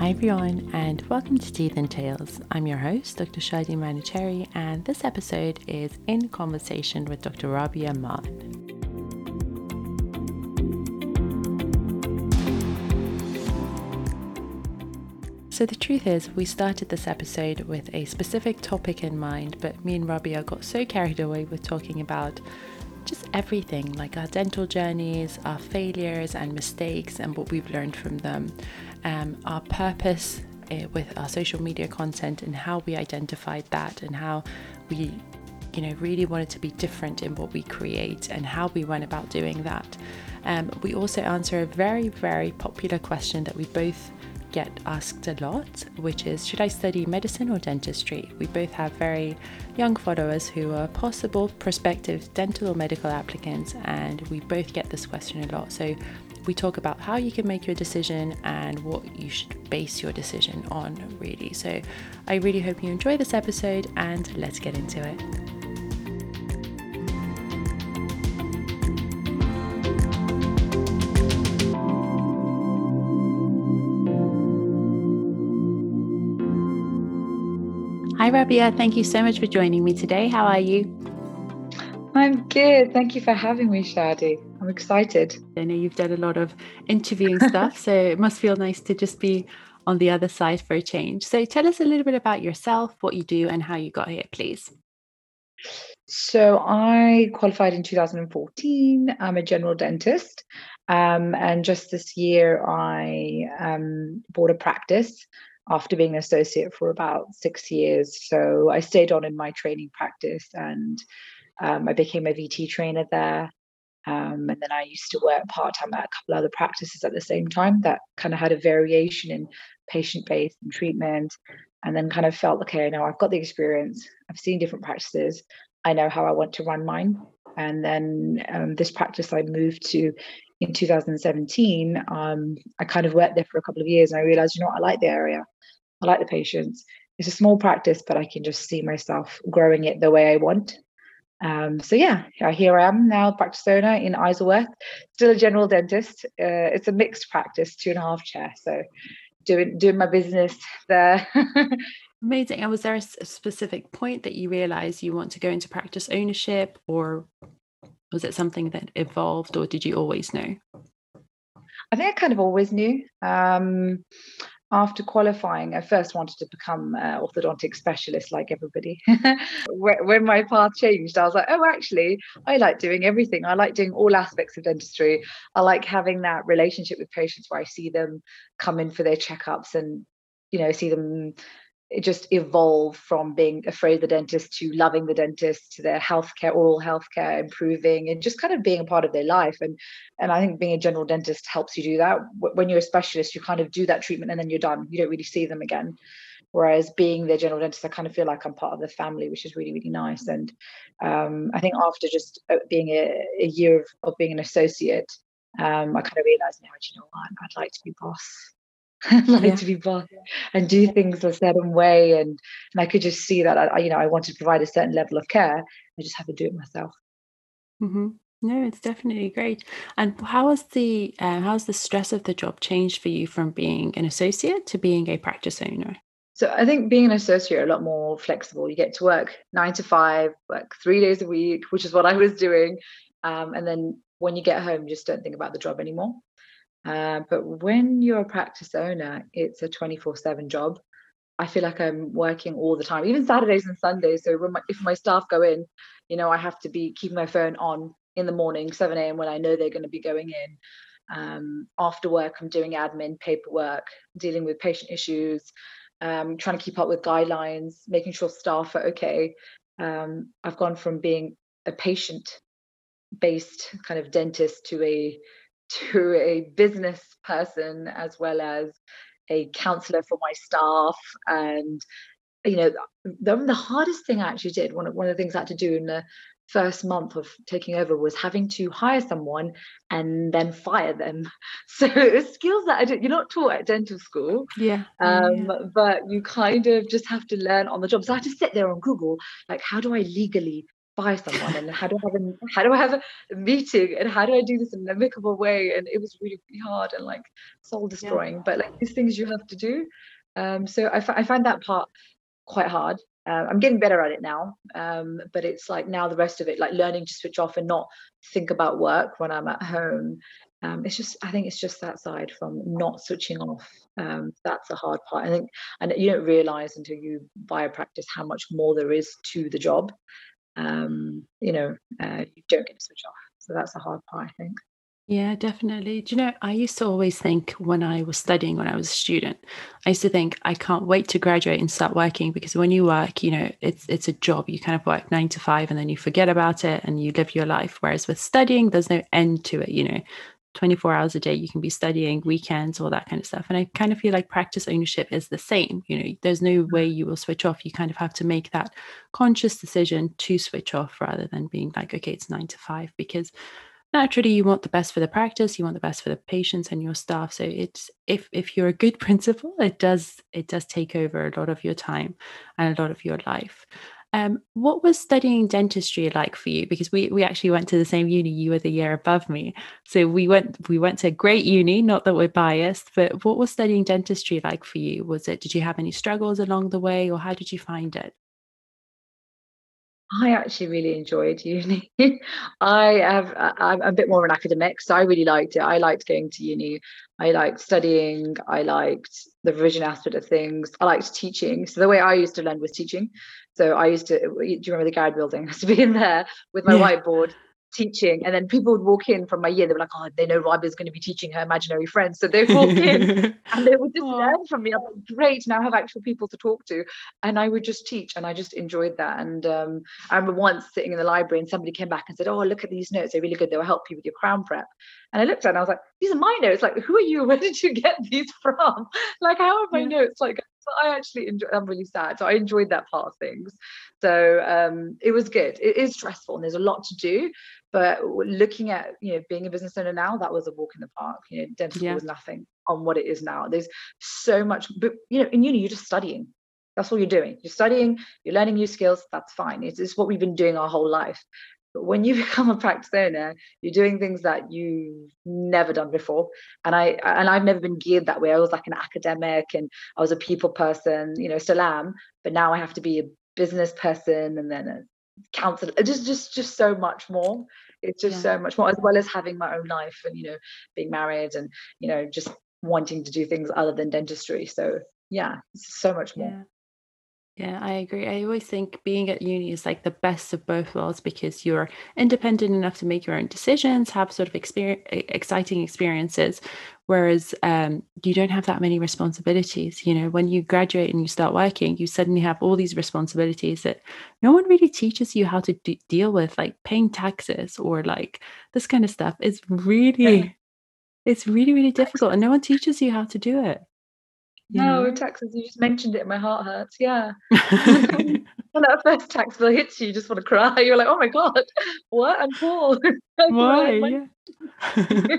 Hi everyone, and welcome to Teeth and Tales. I'm your host, Dr. Shadi Manicherry, and this episode is in conversation with Dr. Rabia Maan. So, the truth is, we started this episode with a specific topic in mind, but me and Rabia got so carried away with talking about just everything like our dental journeys, our failures and mistakes, and what we've learned from them, um, our purpose uh, with our social media content, and how we identified that, and how we you know really wanted to be different in what we create and how we went about doing that um, we also answer a very very popular question that we both get asked a lot, which is should I study medicine or dentistry? We both have very young followers who are possible prospective dental or medical applicants, and we both get this question a lot. So we talk about how you can make your decision and what you should base your decision on, really. So I really hope you enjoy this episode, and let's get into it. Hi, Rabia. Thank you so much for joining me today. How are you? I'm good. Thank you for having me, Shadi. I'm excited. I know you've done a lot of interviewing stuff, so it must feel nice to just be on the other side for a change. So tell us a little bit about yourself, what you do, and how you got here, please. So I qualified in 2014. I'm a general dentist. Um, and just this year, I um, bought a practice after being an associate for about six years. So I stayed on in my training practice and um, I became a VT trainer there. Um, and then I used to work part time at a couple other practices at the same time that kind of had a variation in patient base and treatment. And then kind of felt, okay, now I've got the experience, I've seen different practices, I know how I want to run mine. And then um, this practice I moved to in 2017, um, I kind of worked there for a couple of years and I realized, you know what, I like the area. I like the patients. It's a small practice, but I can just see myself growing it the way I want. Um, so yeah, here I am now, practice owner in Isleworth, still a general dentist. Uh, it's a mixed practice, two and a half chair. So doing doing my business there. Amazing. And was there a specific point that you realized you want to go into practice ownership, or was it something that evolved, or did you always know? I think I kind of always knew. Um, after qualifying, I first wanted to become an orthodontic specialist like everybody. when my path changed, I was like, oh, actually, I like doing everything. I like doing all aspects of dentistry. I like having that relationship with patients where I see them come in for their checkups and, you know, see them just evolve from being afraid of the dentist to loving the dentist to their healthcare, oral healthcare improving, and just kind of being a part of their life. And and I think being a general dentist helps you do that. When you're a specialist, you kind of do that treatment and then you're done. You don't really see them again. Whereas being their general dentist, I kind of feel like I'm part of the family, which is really really nice. And um, I think after just uh, being a, a year of, of being an associate, um, I kind of realized now, do you know what, I'd like to be boss like yeah. to be boss and do things a certain way and and I could just see that I you know I want to provide a certain level of care. I just have to do it myself. Mm-hmm. no it's definitely great. And how has the uh, how's the stress of the job changed for you from being an associate to being a practice owner? So I think being an associate a lot more flexible. You get to work nine to five work three days a week which is what I was doing um, and then when you get home you just don't think about the job anymore uh, but when you're a practice owner, it's a 24 7 job. I feel like I'm working all the time, even Saturdays and Sundays. So my, if my staff go in, you know, I have to be keeping my phone on in the morning, 7 a.m. when I know they're going to be going in. Um, after work, I'm doing admin, paperwork, dealing with patient issues, um, trying to keep up with guidelines, making sure staff are okay. Um, I've gone from being a patient based kind of dentist to a to a business person as well as a counselor for my staff and you know the, the hardest thing i actually did one of, one of the things i had to do in the first month of taking over was having to hire someone and then fire them so it's skills that i did you're not taught at dental school yeah. um yeah. but you kind of just have to learn on the job so i had to sit there on google like how do i legally by someone and how do I have a how do I have a meeting and how do I do this in an amicable way and it was really, really hard and like soul destroying yeah. but like these things you have to do um so I, f- I find that part quite hard uh, I'm getting better at it now um but it's like now the rest of it like learning to switch off and not think about work when I'm at home um, it's just I think it's just that side from not switching off. Um, that's the hard part. I think, and you don't realize until you buy a practice how much more there is to the job um, you know, uh, you don't get to switch off. So that's the hard part, I think. Yeah, definitely. Do you know, I used to always think when I was studying, when I was a student, I used to think I can't wait to graduate and start working because when you work, you know, it's it's a job. You kind of work nine to five and then you forget about it and you live your life. Whereas with studying, there's no end to it. You know, 24 hours a day you can be studying weekends all that kind of stuff. And i kind of feel like practice ownership is the same you know there's no way mm-hmm. you will switch off. You kind of have to make that conscious decision to switch off rather than being like okay it's 9 to 5 because naturally you want the best for the practice you want the best for the patients and your staff. So it's if if you're a good principal it does it does take over a lot of your time and a lot of your life um, what was studying dentistry like for you? Because we we actually went to the same uni. You were the year above me, so we went we went to a great uni. Not that we're biased, but what was studying dentistry like for you? Was it? Did you have any struggles along the way, or how did you find it? I actually really enjoyed uni. I have uh, I'm a bit more of an academic, so I really liked it. I liked going to uni. I liked studying. I liked the revision aspect of things. I liked teaching. So the way I used to learn was teaching. So I used to. Do you remember the guide building? I used to be in there with my yeah. whiteboard teaching and then people would walk in from my year they were like oh they know is going to be teaching her imaginary friends so they walk in and they would just Aww. learn from me I'm like great now I have actual people to talk to and I would just teach and I just enjoyed that and um, I remember once sitting in the library and somebody came back and said oh look at these notes they're really good they will help you with your crown prep and I looked at it and I was like these are my notes like who are you where did you get these from like how are my yeah. notes like I actually enjoy. I'm really sad, so I enjoyed that part of things. So um, it was good. It is stressful, and there's a lot to do. But looking at you know being a business owner now, that was a walk in the park. You know, dental yeah. was nothing on what it is now. There's so much, but you know, in uni you're just studying. That's all you're doing. You're studying. You're learning new skills. That's fine. It's, it's what we've been doing our whole life. But when you become a practice owner, you're doing things that you've never done before. And I and I've never been geared that way. I was like an academic and I was a people person, you know, still am, but now I have to be a business person and then a counselor. Uh, just just just so much more. It's just yeah. so much more, as well as having my own life and you know, being married and you know, just wanting to do things other than dentistry. So yeah, so much more. Yeah. Yeah, I agree. I always think being at uni is like the best of both worlds because you're independent enough to make your own decisions, have sort of experience, exciting experiences, whereas um, you don't have that many responsibilities. You know, when you graduate and you start working, you suddenly have all these responsibilities that no one really teaches you how to d- deal with, like paying taxes or like this kind of stuff. It's really, it's really, really difficult, and no one teaches you how to do it. No, know? taxes, you just mentioned it, my heart hurts. Yeah. when that first tax bill hits you, you just want to cry. You're like, oh my God, what? I'm poor. Why? yeah.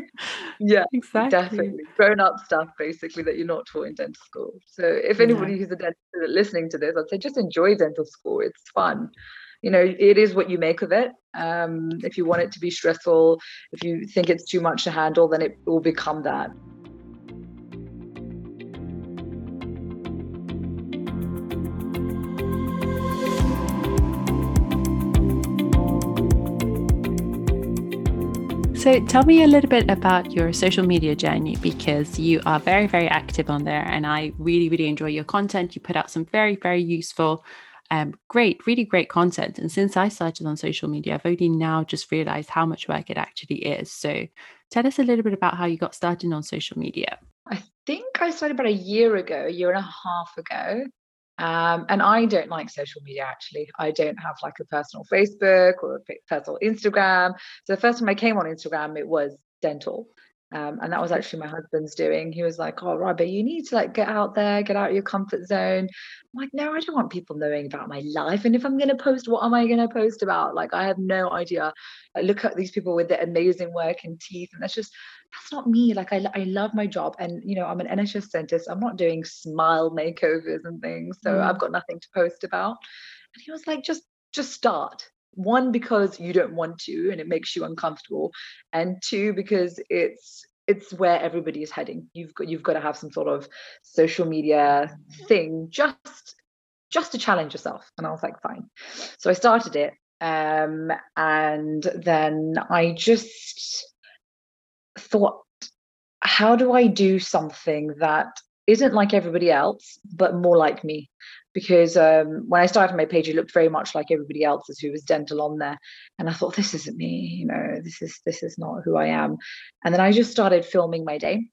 yeah, exactly. Definitely. Grown up stuff, basically, that you're not taught in dental school. So if anybody yeah. who's a dentist listening to this, I'd say just enjoy dental school. It's fun. You know, it is what you make of it. Um, if you want it to be stressful, if you think it's too much to handle, then it will become that. So, tell me a little bit about your social media journey because you are very, very active on there, and I really, really enjoy your content. You put out some very, very useful, um, great, really great content. And since I started on social media, I've only now just realized how much work it actually is. So, tell us a little bit about how you got started on social media. I think I started about a year ago, a year and a half ago. Um, and I don't like social media actually. I don't have like a personal Facebook or a personal Instagram. So the first time I came on Instagram, it was dental. Um, and that was actually my husband's doing. He was like, "Oh, Rabbi, you need to like get out there, get out of your comfort zone." I'm like, "No, I don't want people knowing about my life. And if I'm going to post, what am I going to post about? Like, I have no idea. Look at these people with their amazing work and teeth, and that's just that's not me. Like, I I love my job, and you know, I'm an NHS dentist. I'm not doing smile makeovers and things, so mm. I've got nothing to post about." And he was like, "Just just start." One because you don't want to and it makes you uncomfortable and two because it's it's where everybody is heading. You've got you've got to have some sort of social media thing just just to challenge yourself. And i was like fine. So i started it um, and then i just thought how do i do something that isn't like everybody else but more like me because um, when I started my page, it looked very much like everybody else's who was dental on there, and I thought, this isn't me. You know, this is this is not who I am. And then I just started filming my day.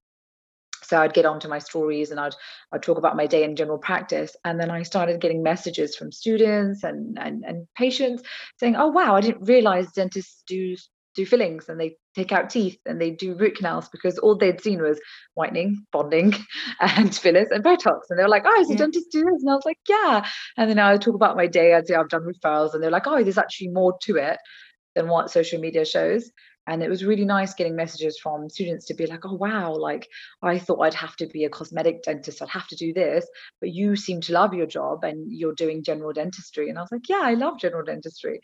So I'd get onto my stories and I'd I'd talk about my day in general practice, and then I started getting messages from students and and, and patients saying, "Oh wow, I didn't realize dentists do do fillings and they take out teeth and they do root canals because all they'd seen was whitening, bonding, and fillers and Botox. And they were like, oh, is a yeah. dentist do this? And I was like, yeah. And then I would talk about my day. I'd say I've done referrals and they're like, oh, there's actually more to it than what social media shows and it was really nice getting messages from students to be like oh wow like i thought i'd have to be a cosmetic dentist. I'd have to do this but you seem to love your job and you're doing general dentistry. And i was like yeah i love general dentistry.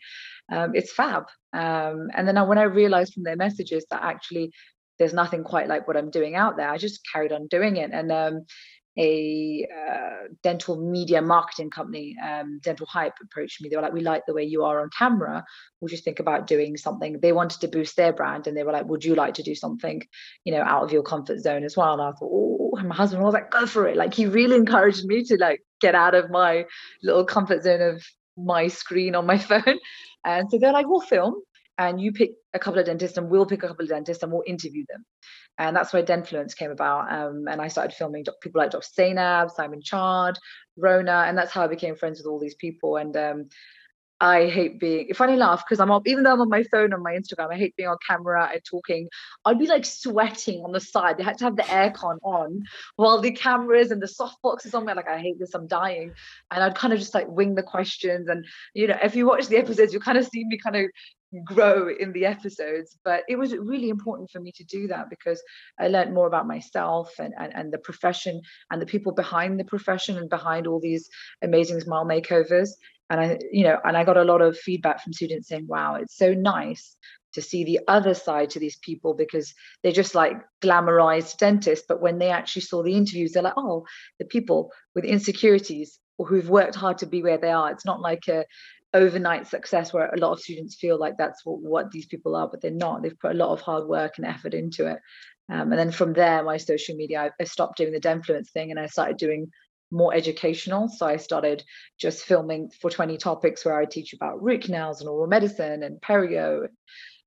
Um, it's fab. Um, and then I, when i realized from their messages that actually there's nothing quite like what i'm doing out there i just carried on doing it. And um, a uh, dental media marketing company, um, Dental Hype, approached me. They were like, "We like the way you are on camera. Would you think about doing something?" They wanted to boost their brand, and they were like, "Would you like to do something, you know, out of your comfort zone as well?" And I thought, "Oh," my husband was like, "Go for it!" Like he really encouraged me to like get out of my little comfort zone of my screen on my phone. And so they're like, "We'll film." And you pick a couple of dentists and we'll pick a couple of dentists and we'll interview them and that's where Denfluence came about. Um, and I started filming people like Dr. Zainab, Simon Chard, Rhona, and that's how I became friends with all these people. And um, I hate being funny enough because I'm up, even though I'm on my phone on my Instagram, I hate being on camera and talking. I'd be like sweating on the side. They had to have the aircon on while the cameras and the soft boxes on me. Like, I hate this, I'm dying. And I'd kind of just like wing the questions. And you know, if you watch the episodes, you kind of see me kind of grow in the episodes but it was really important for me to do that because i learned more about myself and, and, and the profession and the people behind the profession and behind all these amazing smile makeovers. And i you know and i got a lot of feedback from students saying wow it's so nice to see the other side to these people because they're just like glamorized dentists. But when they actually saw the interviews they're like oh the people with insecurities or who've worked hard to be where they are. It's not like a overnight success where a lot of students feel like that's what, what these people are but they're not. They've put a lot of hard work and effort into it. Um, and then from there my social media I, I stopped doing the Denfluence thing and i started doing more educational. So i started just filming for 20 topics where i teach about root canals and oral medicine and perio.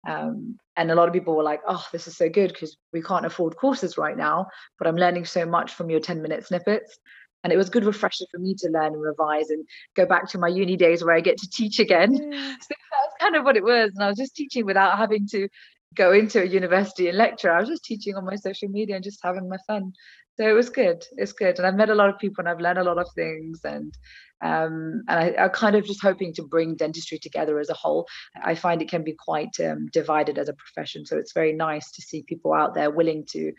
Um, and a lot of people were like oh this is so good because we can't afford courses right now but i'm learning so much from your 10 minute snippets and it was good refresher for me to learn and revise and go back to my uni days where I get to teach again. Yeah. So that's kind of what it was. And I was just teaching without having to go into a university and lecture. I was just teaching on my social media and just having my fun. So it was good. It's good. And I've met a lot of people and I've learned a lot of things. And um, and I, am kind of just hoping to bring dentistry together as a whole. I find it can be quite um, divided as a profession, so it's very nice to see people out there willing to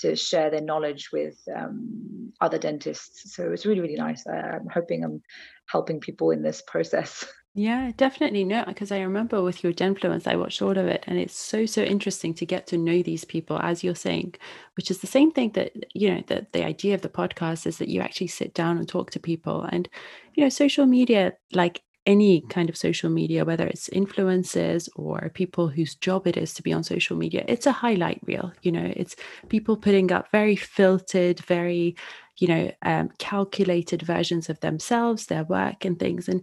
to share their knowledge with um, other dentists. So it's really really nice. I'm hoping I'm helping people in this process. Yeah, definitely. No, because I remember with your Denfluence, I watched all of it, and it's so so interesting to get to know these people, as you're saying, which is the same thing that you know that the idea of the podcast is that you actually sit down and talk to people, and you know, social media, like any kind of social media, whether it's influencers or people whose job it is to be on social media, it's a highlight reel. You know, it's people putting up very filtered, very you know, um, calculated versions of themselves, their work, and things, and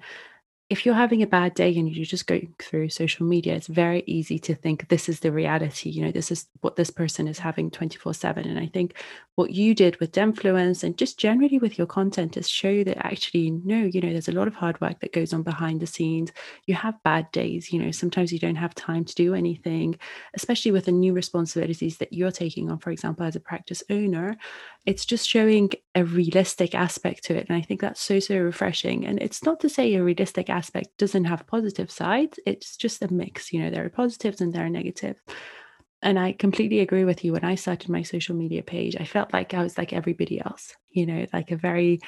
if you're having a bad day and you're just going through social media, it's very easy to think this is the reality. You know, this is what this person is having 24 7. And I think what you did with Denfluence and just generally with your content is show that actually, no, you know, there's a lot of hard work that goes on behind the scenes. You have bad days, you know, sometimes you don't have time to do anything, especially with the new responsibilities that you're taking on, for example, as a practice owner. It's just showing a realistic aspect to it. And I think that's so, so refreshing. And it's not to say a realistic aspect doesn't have positive sides. It's just a mix. You know, there are positives and there are negative. And I completely agree with you. When I started my social media page, I felt like I was like everybody else, you know, like a very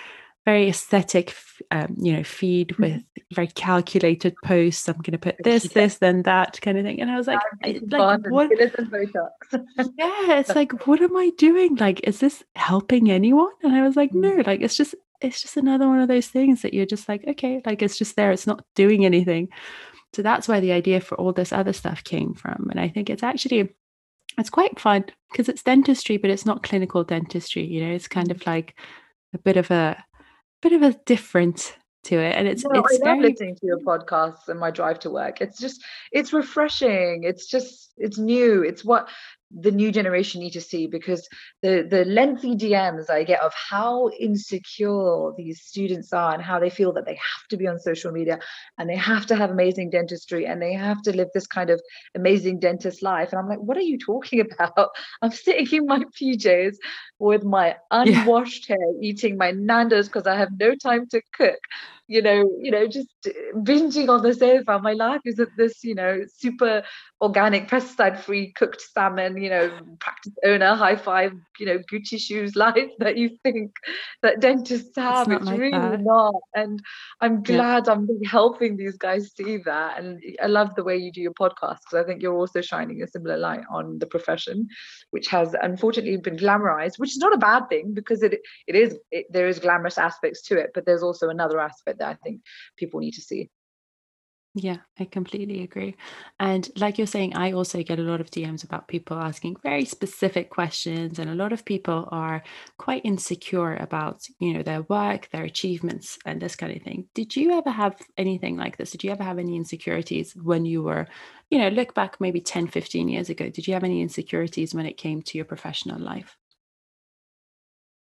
very aesthetic um, you know feed mm-hmm. with very calculated posts i'm going to put this this then that kind of thing and i was like, like what yeah it's like what am i doing like is this helping anyone and i was like no mm. like it's just it's just another one of those things that you're just like okay like it's just there it's not doing anything so that's where the idea for all this other stuff came from and i think it's actually it's quite fun because it's dentistry but it's not clinical dentistry you know it's kind mm. of like a bit of a bit of a different to it and it's no, it's I love listening to your podcasts and my drive to work it's just it's refreshing it's just it's new it's what the new generation need to see because the the lengthy DMs I get of how insecure these students are and how they feel that they have to be on social media and they have to have amazing dentistry and they have to live this kind of amazing dentist life. And I'm like what are you talking about? I'm sitting in my PJs with my unwashed yeah. hair eating my Nando's because I have no time to cook you know, you know, just uh, binging on the sofa. My life isn't this, you know, super organic, pesticide-free cooked salmon, you know, practice owner, high five, you know, Gucci shoes life that you think that dentists have. It's, it's like really that. not. And I'm glad yeah. I'm helping these guys see that. And I love the way you do your podcast because I think you're also shining a similar light on the profession, which has unfortunately been glamorized, which is not a bad thing because it it is it, there is glamorous aspects to it, but there's also another aspect that I think people need to see. Yeah, I completely agree. And like you're saying, I also get a lot of DMs about people asking very specific questions, and a lot of people are quite insecure about, you know, their work, their achievements, and this kind of thing. Did you ever have anything like this? Did you ever have any insecurities when you were, you know, look back maybe 10, 15 years ago? Did you have any insecurities when it came to your professional life?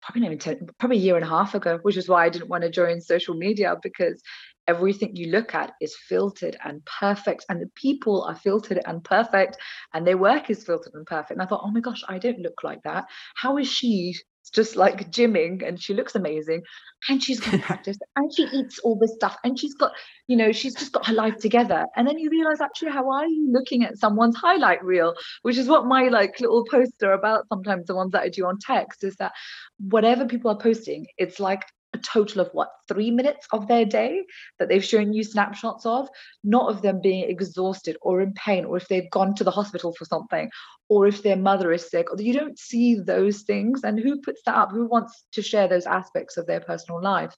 Probably even 10, probably a year and a half ago, which is why I didn't want to join social media because everything you look at is filtered and perfect, and the people are filtered and perfect, and their work is filtered and perfect. And I thought, oh my gosh, I don't look like that. How is she just like gymming and she looks amazing and she's got practice and she eats all this stuff and she's got you know she's just got her life together and then you realize actually how are you looking at someone's highlight reel? Which is what my like little posts are about sometimes the ones that i do on text is that whatever people are posting it's like total of what three minutes of their day that they've shown you snapshots of? Not of them being exhausted or in pain or if they've gone to the hospital for something or if their mother is sick. Or you don't see those things and who puts that up? Who wants to share those aspects of their personal life?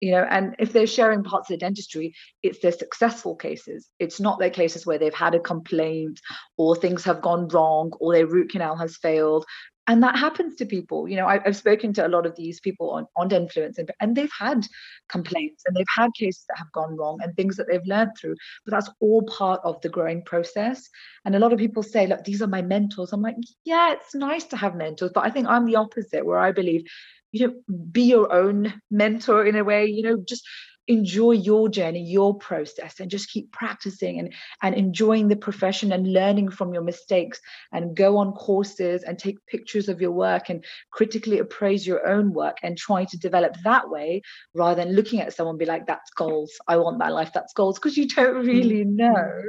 You know and if they're sharing parts of the dentistry it's their successful cases. It's not their cases where they've had a complaint or things have gone wrong or their root canal has failed and that happens to people you know I, have spoken to a lot of these people on on influence and, and they've had complaints and they've had cases that have gone wrong and things that they've learned through but that's all part of the growing process. And a lot of people say look these are my mentors. I'm like yeah it's nice to have mentors but i think i'm the opposite where i believe you know be your own mentor in a way you know just enjoy your journey your process and just keep practicing and and enjoying the profession and learning from your mistakes and go on courses and take pictures of your work and critically appraise your own work and try to develop that way rather than looking at someone be like that's goals. I want that life. That's goals. Because you don't really mm-hmm. know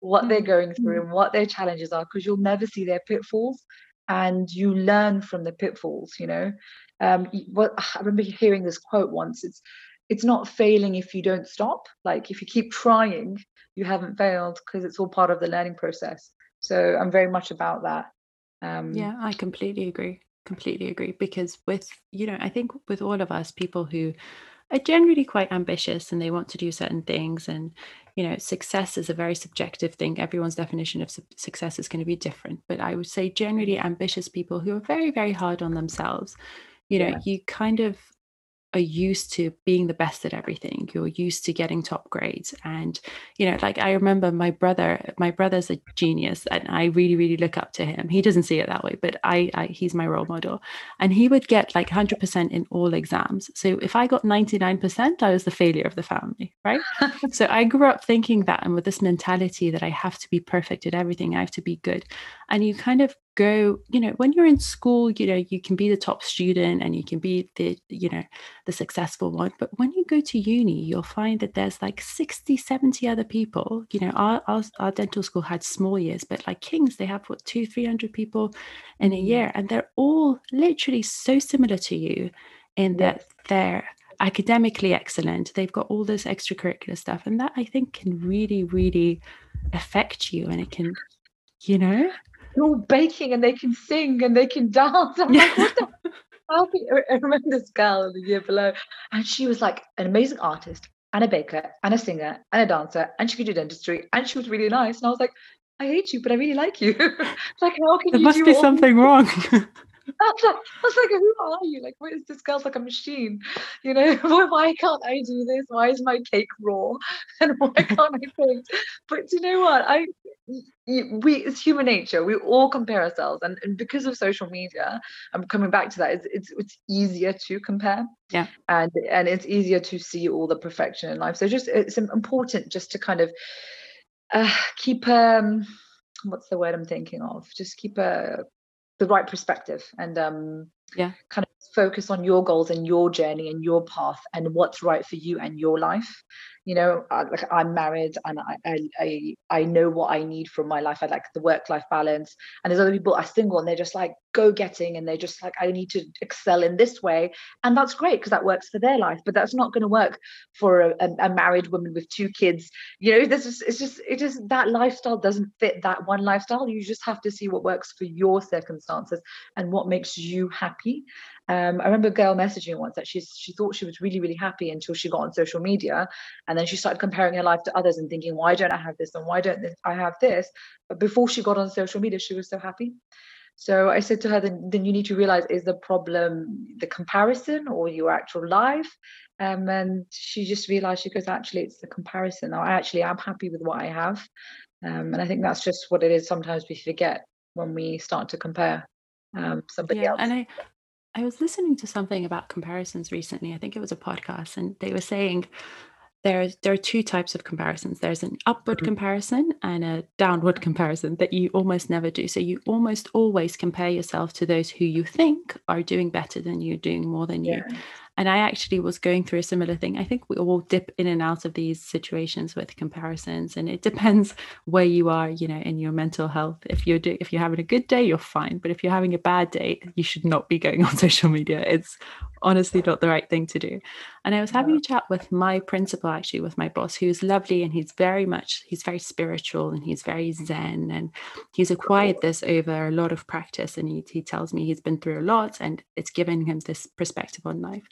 what they're going through mm-hmm. and what their challenges are because you'll never see their pitfalls and you learn from the pitfalls you know? Um what i remember hearing this quote once. It's it's not failing if you don't stop. Like if you keep trying you haven't failed because it's all part of the learning process. So i'm very much about that. Um, yeah i completely agree completely agree because with you know i think with all of us people who are generally quite ambitious and they want to do certain things and you know success is a very subjective thing. Everyone's definition of su- success is going to be different. But i would say generally ambitious people who are very very hard on themselves. You know yeah. you kind of are used to being the best at everything. You're used to getting top grades. And you know like i remember my brother my brother's a genius and i really really look up to him. He doesn't see it that way but i, I he's my role model. And he would get like 100% in all exams. So if i got 99% i was the failure of the family right? So i grew up thinking that and with this mentality that i have to be perfect at everything i have to be good and you kind of go you know when you're in school you know you can be the top student and you can be the you know the successful one but when you go to uni you'll find that there's like 60 70 other people. You know our our, our dental school had small years but like King's they have what two 300 people in a mm. year and they're all literally so similar to you in that they're academically excellent they've got all this extracurricular stuff and that i think can really really affect you and it can you know they're all baking and they can sing and they can dance i'm like what the I remember this girl in the year below, and she was like an amazing artist and a baker and a singer and a dancer, and she could do dentistry, and she was really nice. And I was like, I hate you, but I really like you. like, how can there you? There must be something wrong. I was like, who are you? Like, what is this girl's like a machine? You know, why can't I do this? Why is my cake raw? And why can't I paint? But you know what? I we it's human nature. We all compare ourselves, and, and because of social media, I'm coming back to that. It's, it's it's easier to compare. Yeah. And and it's easier to see all the perfection in life. So just it's important just to kind of uh, keep um what's the word I'm thinking of? Just keep a the right perspective and um yeah. kind of focus on your goals and your journey and your path and what's right for you and your life. You know I, like i'm married and I, I i know what i need from my life. I like the work life balance. And there's other people are single and they're just like go getting and they're just like i need to excel in this way. And that's great because that works for their life but that's not going to work for a, a, married woman with two kids. You know this is it's just it is that lifestyle doesn't fit that one lifestyle. You just have to see what works for your circumstances and what makes you happy um, I remember a girl messaging once that she she thought she was really really happy until she got on social media, and then she started comparing her life to others and thinking, why don't I have this and why don't I have this? But before she got on social media, she was so happy. So I said to her, then, then you need to realize is the problem the comparison or your actual life? Um, and she just realized she goes, actually, it's the comparison. I actually am happy with what I have. Um, and I think that's just what it is. Sometimes we forget when we start to compare um, somebody yeah, else. And I, I was listening to something about comparisons recently. I think it was a podcast, and they were saying there's there are two types of comparisons. There's an upward mm-hmm. comparison and a downward comparison that you almost never do. So you almost always compare yourself to those who you think are doing better than you, doing more than yeah. you. And I actually was going through a similar thing. I think we all dip in and out of these situations with comparisons, and it depends where you are, you know, in your mental health. If you're do- if you're having a good day, you're fine. But if you're having a bad day, you should not be going on social media. It's honestly not the right thing to do. And I was having a chat with my principal, actually, with my boss, who's lovely and he's very much he's very spiritual and he's very zen and he's acquired this over a lot of practice. And he he tells me he's been through a lot and it's given him this perspective on life.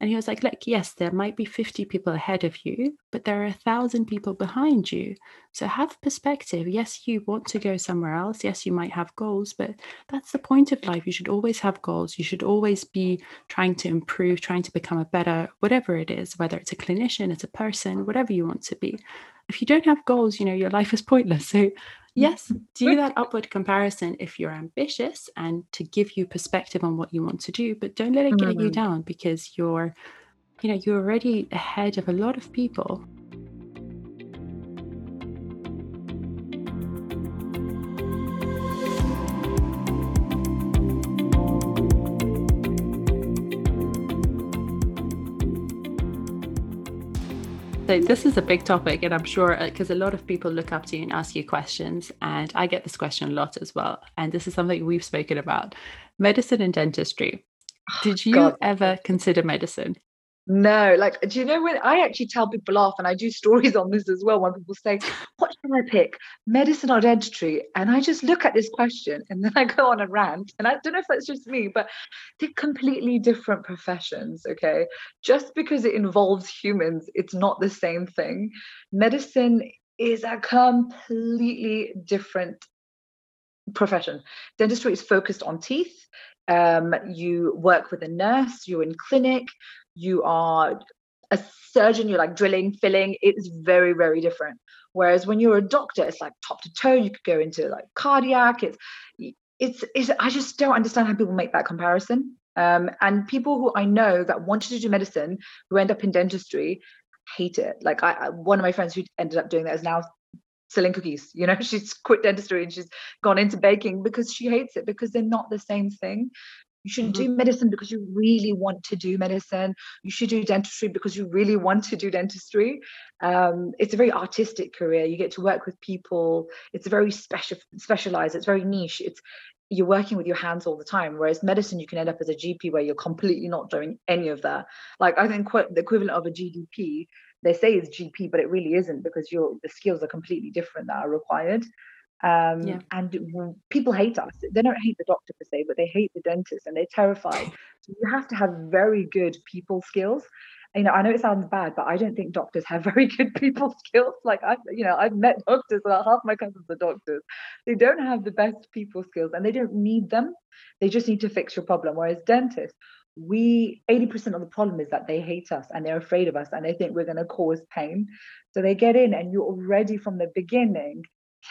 And he was like, Look, yes, there might be 50 people ahead of you, but there are a thousand people behind you. So have perspective. Yes, you want to go somewhere else. Yes, you might have goals, but that's the point of life. You should always have goals. You should always be trying to improve, trying to become a better, whatever it is, whether it's a clinician, it's a person, whatever you want to be. If you don't have goals, you know, your life is pointless. So Yes, do that upward comparison if you're ambitious and to give you perspective on what you want to do, but don't let it get mm-hmm. you down because you're, you know, you're already ahead of a lot of people. So this is a big topic, and I'm sure because uh, a lot of people look up to you and ask you questions, and I get this question a lot as well. And this is something we've spoken about: medicine and dentistry. Did you God. ever consider medicine? No, like, do you know when I actually tell people off and I do stories on this as well when people say, What should I pick, medicine or dentistry? And I just look at this question and then I go on a rant. And I don't know if that's just me, but they're completely different professions. Okay. Just because it involves humans, it's not the same thing. Medicine is a completely different profession. Dentistry is focused on teeth. Um, you work with a nurse, you're in clinic, you are a surgeon, you're like drilling, filling, it's very, very different. Whereas when you're a doctor, it's like top to toe, you could go into like cardiac, it's it's, it's I just don't understand how people make that comparison. Um, and people who I know that wanted to do medicine who end up in dentistry hate it. Like I, one of my friends who ended up doing that is now selling cookies. You know, she's quit dentistry and she's gone into baking because she hates it because they're not the same thing. You should mm-hmm. do medicine because you really want to do medicine. You should do dentistry because you really want to do dentistry. Um, it's a very artistic career. You get to work with people. It's very special, specialized. It's very niche. It's you're working with your hands all the time whereas medicine you can end up as a gp where you're completely not doing any of that like i think the equivalent of a gdp they say is gp but it really isn't because your the skills are completely different that are required um, yeah. and people hate us they don't hate the doctor per se but they hate the dentist and they're terrified so you have to have very good people skills you know, I know it sounds bad, but I don't think doctors have very good people skills. Like I, you know, I've met doctors, about half my cousins are doctors. They don't have the best people skills and they don't need them. They just need to fix your problem. Whereas dentists, we 80% of the problem is that they hate us and they're afraid of us and they think we're going to cause pain. So they get in and you're already from the beginning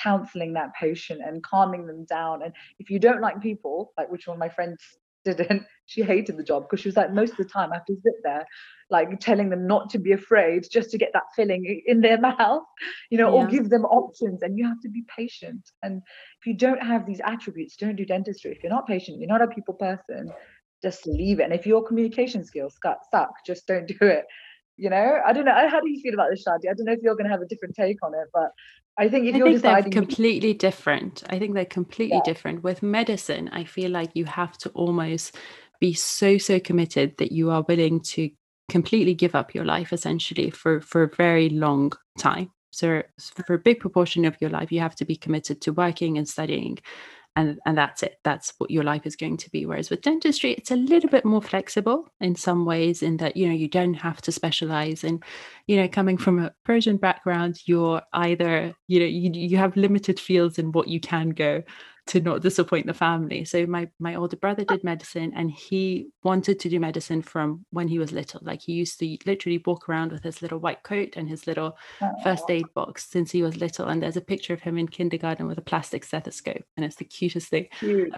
counseling that patient and calming them down. And if you don't like people, like which one of my friends didn't, she hated the job because she was like, most of the time I have to sit there like telling them not to be afraid just to get that filling in their mouth you know yeah. or give them options. And you have to be patient. And if you don't have these attributes don't do dentistry. If you're not patient you're not a people person just leave it. And if your communication skills suck just don't do it you know i don't know how do you feel about this shadi i don't know if you're going to have a different take on it but I think if I you're think deciding they're completely different. I think they're completely yeah. different. With medicine, I feel like you have to almost be so so committed that you are willing to completely give up your life essentially for for a very long time so for a big proportion of your life you have to be committed to working and studying and and that's it. That's what your life is going to be. Whereas with dentistry it's a little bit more flexible in some ways in that you know you don't have to specialize and you know coming from a persian background you're either you know you, you have limited fields in what you can go to not disappoint the family. So my my older brother did medicine and he wanted to do medicine from when he was little. Like he used to literally walk around with his little white coat and his little first aid box since he was little. And there's a picture of him in kindergarten with a plastic stethoscope. And it's the cutest thing.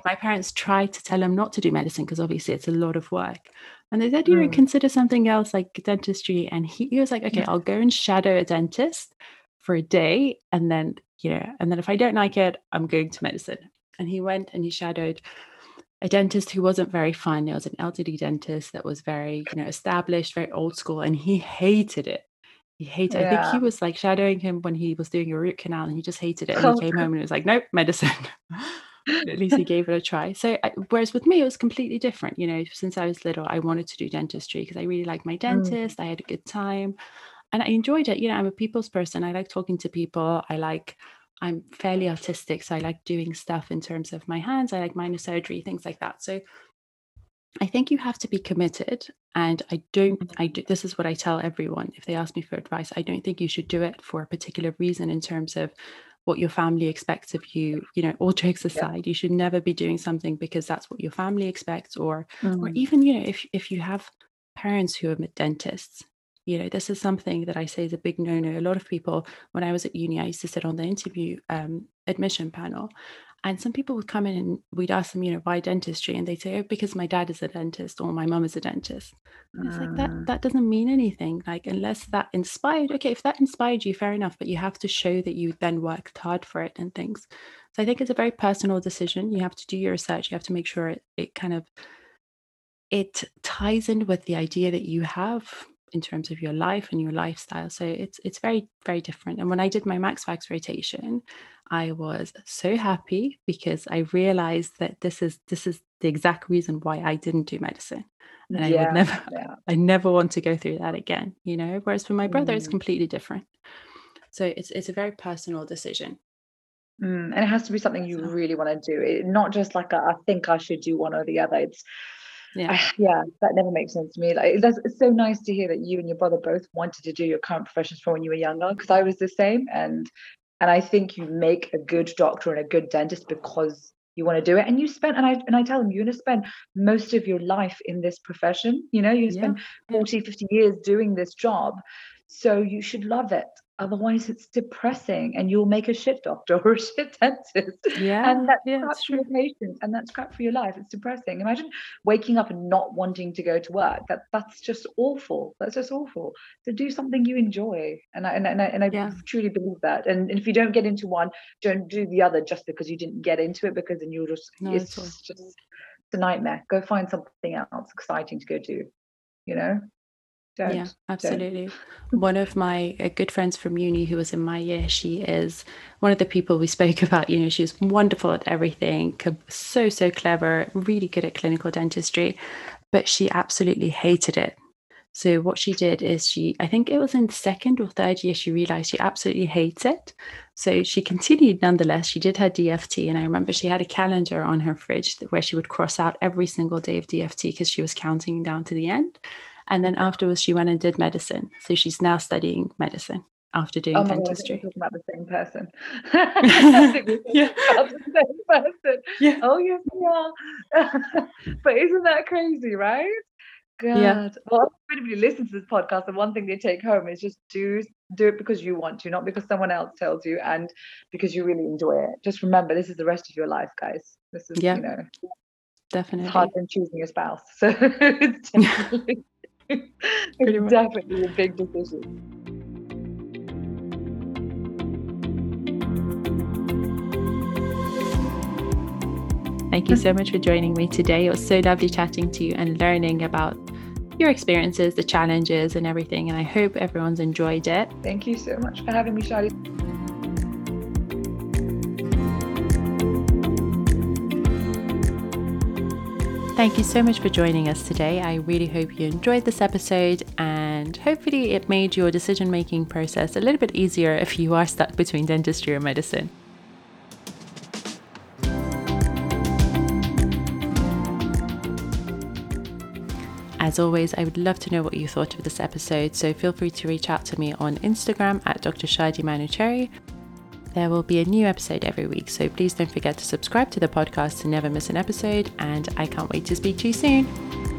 My parents tried to tell him not to do medicine because obviously it's a lot of work. And they said, you know, mm. consider something else like dentistry. And he, he was like, okay, I'll go and shadow a dentist for a day and then you know and then if i don't like it i'm going to medicine and he went and he shadowed a dentist who wasn't very fun. It was an elderly dentist that was very, you know, established, very old school, and he hated it. He hated. Yeah. I think he was like shadowing him when he was doing a root canal, and he just hated it. And oh, he came home and was like, "Nope, medicine." at least he gave it a try. So, I, whereas with me, it was completely different. You know, since I was little, I wanted to do dentistry because I really liked my mm. dentist. Mm. I had a good time, and I enjoyed it. You know, I'm a people's person. I like talking to people. I like I'm fairly artistic, so I like doing stuff in terms of my hands. I like minor surgery, things like that. So I think you have to be committed. And I don't. I do, this is what I tell everyone if they ask me for advice. I don't think you should do it for a particular reason in terms of what your family expects of you. You know, all jokes aside, yeah. you should never be doing something because that's what your family expects, or, mm. or even, you know, if if you have parents who are dentists you know this is something that i say is a big no-no. A lot of people when i was at uni i used to sit on the interview um, admission panel and some people would come in and we'd ask them you know why dentistry? And they'd say oh because my dad is a dentist or my mum is a dentist. And it's like that ah. that doesn't mean anything like unless that inspired okay if that inspired you fair enough but you have to show that you then worked hard for it and things. So i think it's a very personal decision. You have to do your research you have to make sure it, it kind of it ties in with the idea that you have in terms of your life and your lifestyle. So it's it's very very different. And when I did my Max rotation, I was so happy because I realized that this is this is the exact reason why I didn't do medicine. And yeah, I would never yeah. I never want to go through that again, you know. Whereas for my brother, mm. it's completely different. So it's it's a very personal decision. Mm, and it has to be something you really want to do. It, not just like a, I think I should do one or the other. It's yeah. Yeah that never makes sense to me. Like that's it's so nice to hear that you and your brother both wanted to do your current professions from when you were younger because i was the same and and i think you make a good doctor and a good dentist because you want to do it and you spent and i and i tell them you're going to spend most of your life in this profession you know? You spend yeah. 40 50 years doing this job so you should love it Otherwise, it's depressing and you'll make a shit doctor or a shit dentist. Yeah. And that's yeah, crap for your patient and that's crap for your life. It's depressing. Imagine waking up and not wanting to go to work. That that's just awful. That's just awful. So do something you enjoy. And I and, and I, and I yeah. truly believe that. And, and if you don't get into one, don't do the other just because you didn't get into it because then you'll just no, it's just, just it's a nightmare. Go find something else exciting to go do, you know? Don't, yeah, absolutely. one of my good friends from uni who was in my year, she is one of the people we spoke about. You know, she was wonderful at everything, so, so clever, really good at clinical dentistry, but she absolutely hated it. So what she did is she, I think it was in second or third year, she realized she absolutely hates it. So she continued nonetheless. She did her DFT, and I remember she had a calendar on her fridge where she would cross out every single day of DFT because she was counting down to the end. And then afterwards, she went and did medicine. So she's now studying medicine after doing oh dentistry. God, talking about the same person. yeah. the same person. Yeah. Oh yes, we are. but isn't that crazy, right? God. Yeah. Well, if anybody listens to this podcast, the one thing they take home is just do do it because you want to, not because someone else tells you, and because you really enjoy it. Just remember, this is the rest of your life, guys. This is, yeah. you know, definitely harder than choosing a spouse. So it's definitely, it's definitely a big decision. Thank you so much for joining me today. It was so lovely chatting to you and learning about your experiences, the challenges, and everything. And I hope everyone's enjoyed it. Thank you so much for having me, Shadi. Thank you so much for joining us today. I really hope you enjoyed this episode and hopefully it made your decision making process a little bit easier if you are stuck between dentistry or medicine. As always, I would love to know what you thought of this episode, so feel free to reach out to me on Instagram at Dr. Shadi Manuchehri. There will be a new episode every week, so please don't forget to subscribe to the podcast to never miss an episode, and I can't wait to speak to you soon.